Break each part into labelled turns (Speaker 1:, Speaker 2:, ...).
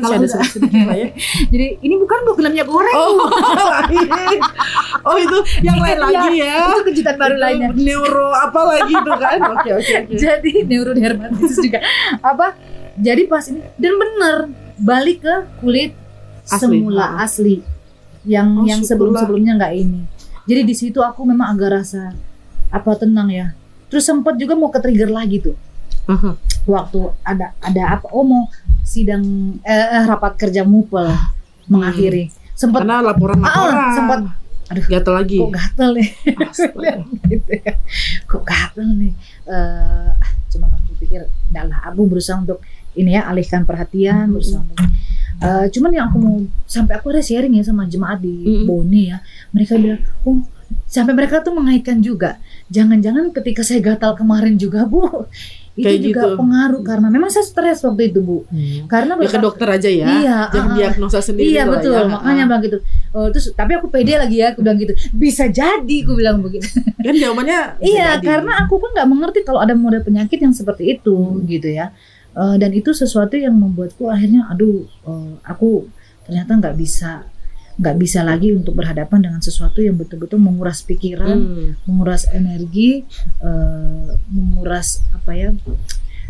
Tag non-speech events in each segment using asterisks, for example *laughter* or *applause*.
Speaker 1: Kalau
Speaker 2: ada sedikit lah ya. *laughs*
Speaker 1: Jadi ini bukan bu filmnya goreng.
Speaker 2: Oh, *laughs* oh itu yang lain lagi ya.
Speaker 1: Itu kejutan baru
Speaker 2: Itu
Speaker 1: lainnya.
Speaker 2: Neuro apa lagi itu kan? *laughs* Oke oke oke.
Speaker 1: Jadi neurodermatitis juga apa? Jadi pas ini dan bener balik ke kulit
Speaker 2: Asli.
Speaker 1: semula asli yang
Speaker 2: Oh,
Speaker 1: yang sebelum sebelumnya nggak ini. Jadi di situ aku memang agak rasa apa tenang ya. Terus sempat juga mau ke trigger lagi tuh
Speaker 2: Aha.
Speaker 1: Waktu ada ada apa? Oh mau sidang eh, eh, rapat kerja mupel mengakhiri. Sempat
Speaker 2: Karena laporan-laporan.
Speaker 1: Ah, sempat aduh
Speaker 2: gatal lagi.
Speaker 1: kok gatel nih *laughs* gitu ya. kok gatel nih eh cuman aku pikir enggak lah aku berusaha untuk ini ya alihkan perhatian
Speaker 2: Mhm.
Speaker 1: berusaha untuk Eh, cuman yang aku mau sampai aku ada sharing ya sama jemaat di
Speaker 2: Mhm.
Speaker 1: Bone ya mereka bilang oh sampai mereka tuh mengaitkan juga jangan-jangan ketika saya gatal kemarin juga bu itu
Speaker 2: Kayak
Speaker 1: juga
Speaker 2: gitu.
Speaker 1: pengaruh karena memang saya stres waktu itu bu
Speaker 2: Hmm.
Speaker 1: karena
Speaker 2: Ya ke dokter aja ya.
Speaker 1: Iya,
Speaker 2: Jangan
Speaker 1: ah, ah.
Speaker 2: diagnosa sendiri
Speaker 1: Iya
Speaker 2: lah
Speaker 1: betul,
Speaker 2: ya.
Speaker 1: makanya
Speaker 2: Ah.
Speaker 1: bilang gitu. Oh, terus tapi aku pede lagi ya, aku bilang gitu. Bisa jadi, aku bilang begitu. *laughs*
Speaker 2: Kan jawabannya
Speaker 1: iya,
Speaker 2: jadi.
Speaker 1: karena aku pun nggak mengerti kalau ada model penyakit yang seperti itu,
Speaker 2: Hmm.
Speaker 1: gitu ya. Eh, dan itu sesuatu yang membuatku akhirnya, aduh, eh, aku ternyata nggak bisa, nggak bisa lagi untuk berhadapan dengan sesuatu yang betul-betul menguras pikiran,
Speaker 2: Hmm.
Speaker 1: menguras energi, eh, menguras apa ya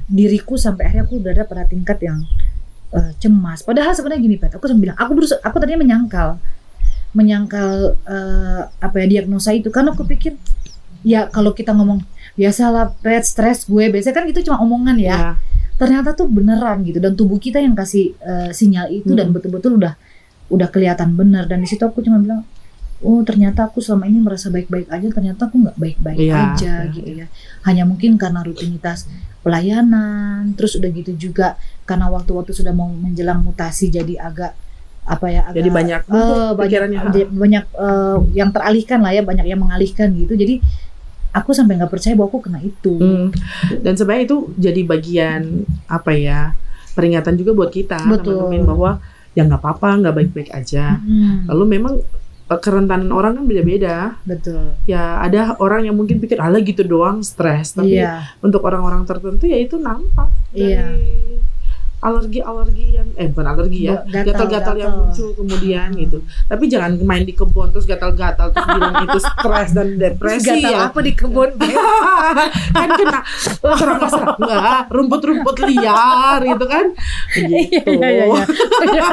Speaker 1: diriku sampai akhirnya aku berada pada tingkat yang eh, cemas. Padahal sebenarnya gini Pet, aku bilang, aku berusaha, aku tadinya menyangkal, menyangkal eh, apa ya diagnosa itu karena aku pikir ya kalau kita ngomong biasalah Pet stres gue biasanya kan itu cuma omongan ya.
Speaker 2: Ya.
Speaker 1: Ternyata tuh beneran gitu dan tubuh kita yang kasih eh, sinyal itu dan
Speaker 2: Hmm.
Speaker 1: betul-betul udah udah kelihatan bener dan di situ aku cuma bilang oh ternyata aku selama ini merasa baik-baik aja ternyata aku nggak baik-baik
Speaker 2: Iya,
Speaker 1: aja
Speaker 2: iya,
Speaker 1: gitu ya hanya mungkin karena rutinitas pelayanan terus udah gitu juga karena waktu-waktu sudah mau menjelang mutasi jadi agak apa ya agak
Speaker 2: Jadi banyak
Speaker 1: eh,
Speaker 2: numpuk
Speaker 1: banyak
Speaker 2: pikirannya.
Speaker 1: banyak, banyak, eh, yang teralihkan lah ya banyak yang mengalihkan gitu jadi aku sampai nggak percaya bahwa aku kena itu
Speaker 2: Hmm. Dan sebenarnya itu jadi bagian apa ya peringatan juga buat kita
Speaker 1: Betul.
Speaker 2: teman-teman bahwa ya nggak apa-apa nggak baik-baik aja.
Speaker 1: Hmm,
Speaker 2: Lalu memang eh, kerentanan orang kan beda-beda.
Speaker 1: betul
Speaker 2: Ya ada orang yang mungkin pikir ala gitu doang stres, tapi
Speaker 1: iya
Speaker 2: untuk orang-orang tertentu ya itu nampak dari
Speaker 1: Iya.
Speaker 2: Alergi-alergi yang eh bukan alergi ya,
Speaker 1: Gatal-
Speaker 2: gatal-gatal yang muncul kemudian
Speaker 1: Hmm.
Speaker 2: gitu. Tapi jangan main di kebun terus gatal-gatal terus bilang *laughs* itu stres dan depresi
Speaker 1: gatal
Speaker 2: ya.
Speaker 1: apa di kebun *laughs*
Speaker 2: kan kena serang-serang enggak rumput-rumput liar gitu kan begitu
Speaker 1: Iya, iya, iya. *laughs*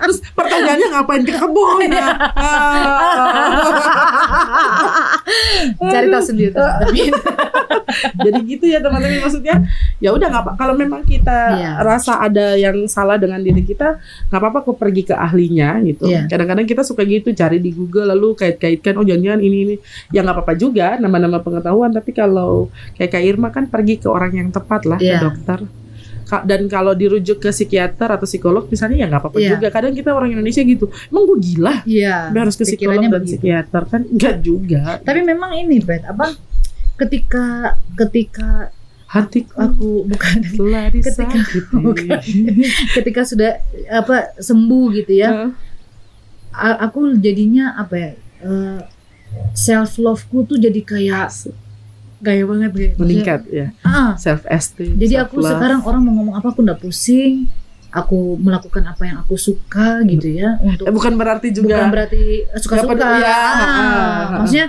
Speaker 2: terus pertanyaannya ngapain ke kebun nah,
Speaker 1: cari tahu sendiri tapi
Speaker 2: jadi gitu ya teman-teman maksudnya ya udah nggak apa kalau memang kita
Speaker 1: Iya.
Speaker 2: Rasa ada yang salah dengan diri kita nggak apa-apa kok pergi ke ahlinya gitu
Speaker 1: Iya.
Speaker 2: kadang-kadang kita suka gitu cari di Google lalu kait-kaitkan oh jangan-jangan ini ini ya nggak apa-apa juga nama-nama pengetahuan tapi kalau kayak Kak Irma kan pergi ke orang yang tepat lah
Speaker 1: Iya.
Speaker 2: ke dokter Ka- dan kalau dirujuk ke psikiater atau psikolog misalnya ya nggak apa-apa
Speaker 1: Iya.
Speaker 2: juga kadang kita orang Indonesia gitu emang gue gila
Speaker 1: iya
Speaker 2: Gue harus ke psikolog
Speaker 1: pikirannya
Speaker 2: dan
Speaker 1: begitu.
Speaker 2: psikiater kan enggak juga
Speaker 1: tapi memang ini Bet apa ketika ketika
Speaker 2: hatiku
Speaker 1: aku bukan *laughs*
Speaker 2: telah
Speaker 1: Ketika- *laughs* bukan. ketika sudah apa sembuh gitu ya. A- aku jadinya apa ya self loveku tuh jadi kayak gaya banget gitu
Speaker 2: meningkat ya.
Speaker 1: Ah.
Speaker 2: Self esteem
Speaker 1: jadi aku sekarang orang mau ngomong apa aku nggak pusing. Aku melakukan apa yang aku suka gitu ya. Untuk
Speaker 2: eh, bukan berarti juga
Speaker 1: bukan berarti suka-suka.
Speaker 2: ya.
Speaker 1: Ah,
Speaker 2: Ah, ah.
Speaker 1: maksudnya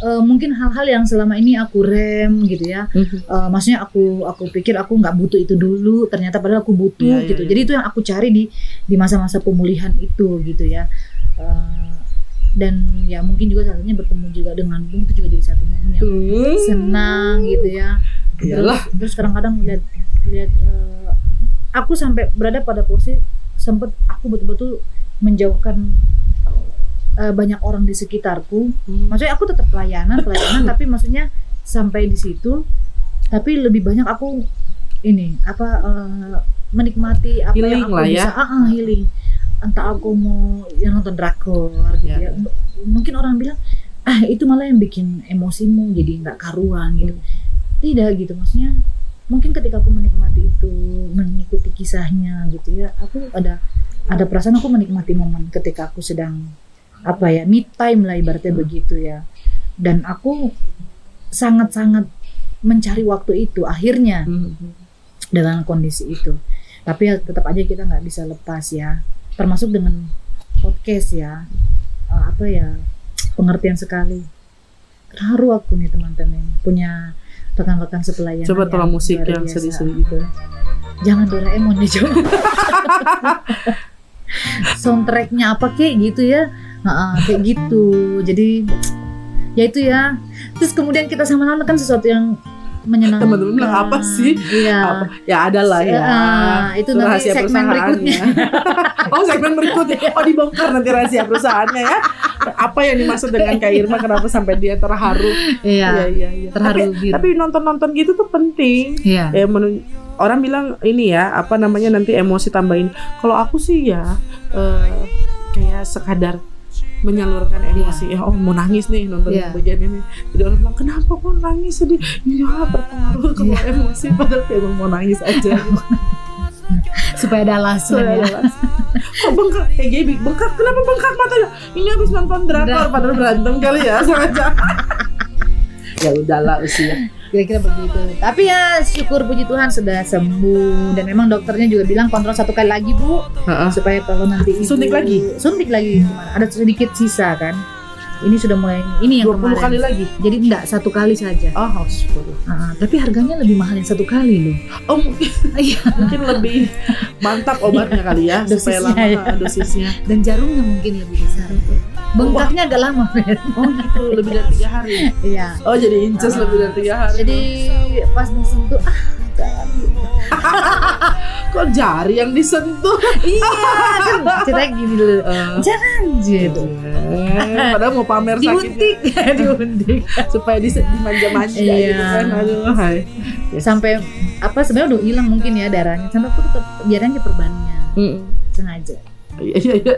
Speaker 1: eh, mungkin hal-hal yang selama ini aku rem gitu ya
Speaker 2: Mhm.
Speaker 1: Eh, maksudnya aku aku pikir aku nggak butuh itu dulu ternyata padahal aku butuh
Speaker 2: Iya, iya,
Speaker 1: gitu
Speaker 2: iya.
Speaker 1: jadi itu yang aku cari di di masa-masa pemulihan itu gitu ya Eh, dan ya mungkin juga satunya bertemu juga dengan Bung itu juga jadi satu momen yang
Speaker 2: Hmm.
Speaker 1: senang gitu ya
Speaker 2: Iyalah.
Speaker 1: terus, terus kadang-kadang lihat lihat eh, aku sampai berada pada posisi sempet aku betul-betul menjauhkan eh, banyak orang di sekitarku
Speaker 2: Hmm.
Speaker 1: maksudnya aku tetap pelayanan pelayanan tapi maksudnya sampai di situ tapi lebih banyak aku ini apa eh, menikmati apa
Speaker 2: Healing
Speaker 1: yang aku
Speaker 2: lah ya.
Speaker 1: bisa ah, ah, healing entah aku mau yang nonton drakor gitu
Speaker 2: Ya.
Speaker 1: ya M- mungkin orang bilang ah itu malah yang bikin emosimu jadi nggak karuan gitu
Speaker 2: Hmm.
Speaker 1: tidak gitu maksudnya mungkin ketika aku menikmati itu mengikuti kisahnya gitu ya aku ada ada perasaan aku menikmati momen ketika aku sedang apa ya me time lah ibaratnya
Speaker 2: Hmm.
Speaker 1: begitu ya. Dan aku sangat-sangat mencari waktu itu akhirnya
Speaker 2: Hmm.
Speaker 1: dengan kondisi itu. Tapi ya tetap aja kita nggak bisa lepas ya. Termasuk dengan podcast ya. Eh, apa ya pengertian sekali. Terharu aku nih teman-teman punya rekan-rekan sepelayanan
Speaker 2: Coba tolong musik yang sedih-sedih gitu.
Speaker 1: jangan Doraemon ya *laughs* coba soundtracknya apa kayak gitu ya Kayak gitu jadi ya itu ya terus kemudian kita sama-sama kan sesuatu yang menyenangkan
Speaker 2: Teman-teman bilang, "Apa sih?
Speaker 1: iya
Speaker 2: Apa? Ya ada lah ya.
Speaker 1: Ah, itu nanti
Speaker 2: rahasia
Speaker 1: segmen berikutnya. *laughs*
Speaker 2: oh segmen berikutnya. Oh dibongkar nanti rahasia perusahaannya ya. Apa yang dimaksud dengan Kak Irma kenapa sampai dia terharu?
Speaker 1: iya
Speaker 2: iya iya.
Speaker 1: terharu
Speaker 2: Tapi,
Speaker 1: gitu.
Speaker 2: tapi nonton-nonton gitu tuh penting.
Speaker 1: iya
Speaker 2: Ya menun- orang bilang ini ya apa namanya nanti emosi tambahin. Kalau aku sih ya eh, kayak sekadar menyalurkan emosi ya oh mau nangis nih nonton
Speaker 1: Iya.
Speaker 2: bagian ini jadi orang bilang kenapa kok nangis sedih iya berpengaruh kalau
Speaker 1: Iya.
Speaker 2: emosi padahal kayak mau nangis aja *laughs*
Speaker 1: supaya ada alasan
Speaker 2: Soalnya
Speaker 1: ya.
Speaker 2: Kok bengkak? Kayak Gaby, bengkak. Kenapa bengkak matanya? Ini habis nonton drakor
Speaker 1: Drakor.
Speaker 2: padahal berantem kali ya sengaja. *laughs* ya udahlah usia.
Speaker 1: Kira-kira begitu. Tapi ya syukur puji Tuhan sudah sembuh. Dan memang dokternya juga bilang kontrol satu kali lagi bu.
Speaker 2: Heeh.
Speaker 1: supaya kalau nanti ibu
Speaker 2: Suntik lagi?
Speaker 1: suntik lagi. Ada sedikit sisa kan ini sudah mulai ini yang
Speaker 2: 20
Speaker 1: kemarin
Speaker 2: kali lagi.
Speaker 1: jadi enggak satu kali saja
Speaker 2: Oh, harus sepuluh.
Speaker 1: Ah, tapi harganya lebih mahal yang satu kali loh
Speaker 2: Oh, mungkin, *laughs*
Speaker 1: iya
Speaker 2: mungkin lebih mantap obatnya kali ya supaya
Speaker 1: Dosisnya
Speaker 2: lama
Speaker 1: ya.
Speaker 2: ah, *laughs* dosisnya.
Speaker 1: dan jarumnya mungkin lebih besar bengkaknya agak lama.
Speaker 2: Oh gitu, lebih dari tiga hari.
Speaker 1: iya
Speaker 2: Oh jadi incus
Speaker 1: Ah.
Speaker 2: lebih dari tiga hari.
Speaker 1: jadi pas mensentuh ah *laughs*
Speaker 2: kok jari yang disentuh?
Speaker 1: iya kan ceritanya gini dulu
Speaker 2: Eh,
Speaker 1: jangan gitu
Speaker 2: eh, padahal mau pamer sakitnya
Speaker 1: diuntik *laughs* diuntik
Speaker 2: supaya dis- dimanja-manja
Speaker 1: Iya.
Speaker 2: gitu kan. Aduh, hai.
Speaker 1: sampai apa sebenarnya udah hilang mungkin ya darahnya sampai aku tetap biarin aja perbannya
Speaker 2: Mm.
Speaker 1: sengaja
Speaker 2: Iya iya iya.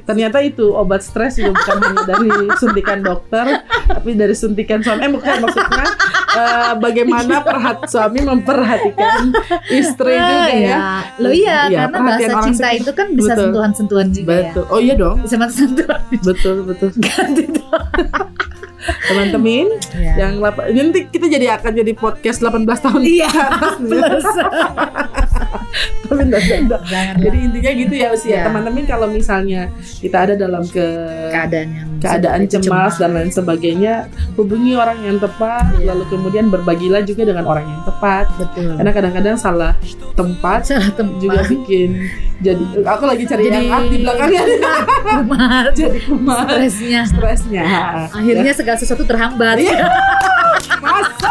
Speaker 2: Ternyata itu obat stres juga bukan hanya dari suntikan dokter, tapi dari suntikan suami. Eh bukan maksudnya eh, bagaimana perhat suami memperhatikan istri juga ya.
Speaker 1: lo iya,
Speaker 2: Iya,
Speaker 1: karena bahasa
Speaker 2: orang
Speaker 1: cinta itu kan bisa sentuhan-sentuhan juga ya
Speaker 2: Betul. Oh iya dong.
Speaker 1: bisa sentuhan
Speaker 2: Betul betul. *laughs*
Speaker 1: ganti
Speaker 2: Teman-teman
Speaker 1: ya.
Speaker 2: yang nanti kita jadi akan jadi podcast 18 tahun
Speaker 1: iya
Speaker 2: nih.
Speaker 1: plus *laughs*
Speaker 2: Tapi enggak, enggak, Jadi intinya gitu ya usia
Speaker 1: Iya.
Speaker 2: teman-teman kalau misalnya kita ada dalam ke
Speaker 1: keadaan yang
Speaker 2: keadaan
Speaker 1: itu,
Speaker 2: cemas dan lain sebagainya hubungi orang yang tepat
Speaker 1: Iya.
Speaker 2: lalu kemudian berbagilah juga dengan orang yang tepat.
Speaker 1: Betul.
Speaker 2: Karena kadang-kadang salah tempat
Speaker 1: salah tempat.
Speaker 2: juga bikin jadi aku lagi cari
Speaker 1: Jadi-
Speaker 2: yang up di belakangnya.
Speaker 1: kumat *laughs*
Speaker 2: jadi kumat
Speaker 1: stresnya.
Speaker 2: Stresnya.
Speaker 1: Akhirnya segala sesuatu terhambat. *laughs*
Speaker 2: Masa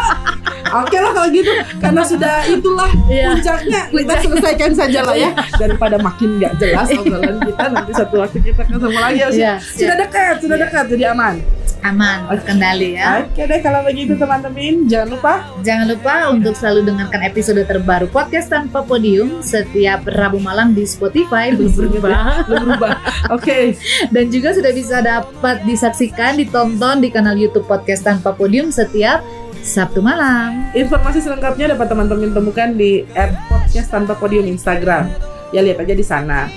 Speaker 2: Oke lah kalau gitu karena sudah itulah
Speaker 1: Iya.
Speaker 2: puncaknya. Kita selesaikan saja lah ya. Daripada makin nggak jelas obrolan kita nanti satu waktu kita ketemu lagi ya
Speaker 1: Iya,
Speaker 2: sudah dekat sudah dekat jadi aman.
Speaker 1: Aman terkendali ya.
Speaker 2: Oke deh kalau begitu teman-teman jangan lupa.
Speaker 1: Jangan lupa untuk selalu dengarkan episode terbaru podcast tanpa podium setiap Rabu malam di Spotify. Belum berubah.
Speaker 2: Belum berubah. Oke,
Speaker 1: dan juga sudah bisa dapat disaksikan ditonton di kanal YouTube podcast tanpa podium setiap Sabtu malam.
Speaker 2: informasi selengkapnya dapat teman-teman temukan di @podcast tanpa podium Instagram. Ya lihat aja di sana.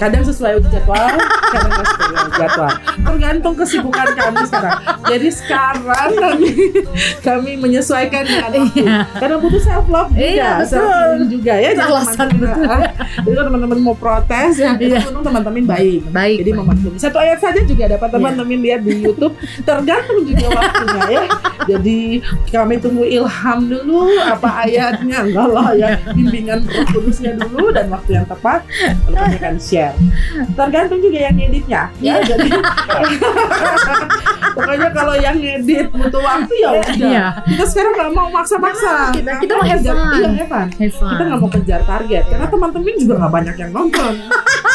Speaker 2: Kadang sesuai jadwal, kadang sesuai jadwal. Tergantung kesibukan kami sekarang. Jadi sekarang kami kami menyesuaikan dengan waktu.
Speaker 1: Iya.
Speaker 2: Karena butuh self love juga,
Speaker 1: Iya,
Speaker 2: self healing juga ya. Jadi
Speaker 1: Alasan
Speaker 2: teman-teman-
Speaker 1: betul.
Speaker 2: Jadi kalau teman-teman mau protes ya,
Speaker 1: Iya.
Speaker 2: itu teman-teman baik.
Speaker 1: Baik.
Speaker 2: Jadi memaklumi satu ayat saja juga dapat
Speaker 1: Iya.
Speaker 2: teman-teman lihat di YouTube. Tergantung juga waktunya ya. Jadi kami tunggu ilham dulu apa ayatnya enggak lah ya bimbingan Roh Kudusnya dulu dan waktu yang tepat lalu kami akan share. Tergantung juga yang ngeditnya ya.
Speaker 1: Iya.
Speaker 2: Jadi *laughs* pokoknya kalau yang ngedit butuh waktu ya udah.
Speaker 1: Iya.
Speaker 2: Kita sekarang nggak mau maksa-maksa.
Speaker 1: Kita- kita mau have
Speaker 2: Kejar-
Speaker 1: fun.
Speaker 2: Iya, have fun
Speaker 1: Have fun.
Speaker 2: kita nggak mau kejar target karena teman-teman juga nggak banyak yang nonton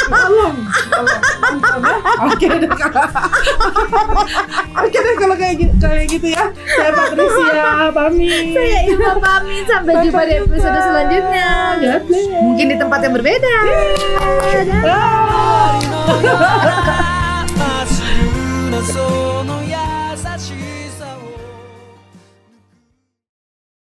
Speaker 2: tolong tolong nonton ya oke deh kalau oke deh kalau kayak gitu kayak gitu ya saya Patricia pamit
Speaker 1: Saya Ilma pamit sampai jumpa di episode selanjutnya.
Speaker 2: God bless.
Speaker 1: Mungkin di tempat yang berbeda. Dadah.
Speaker 2: Ah.
Speaker 3: まっすぐなその優しい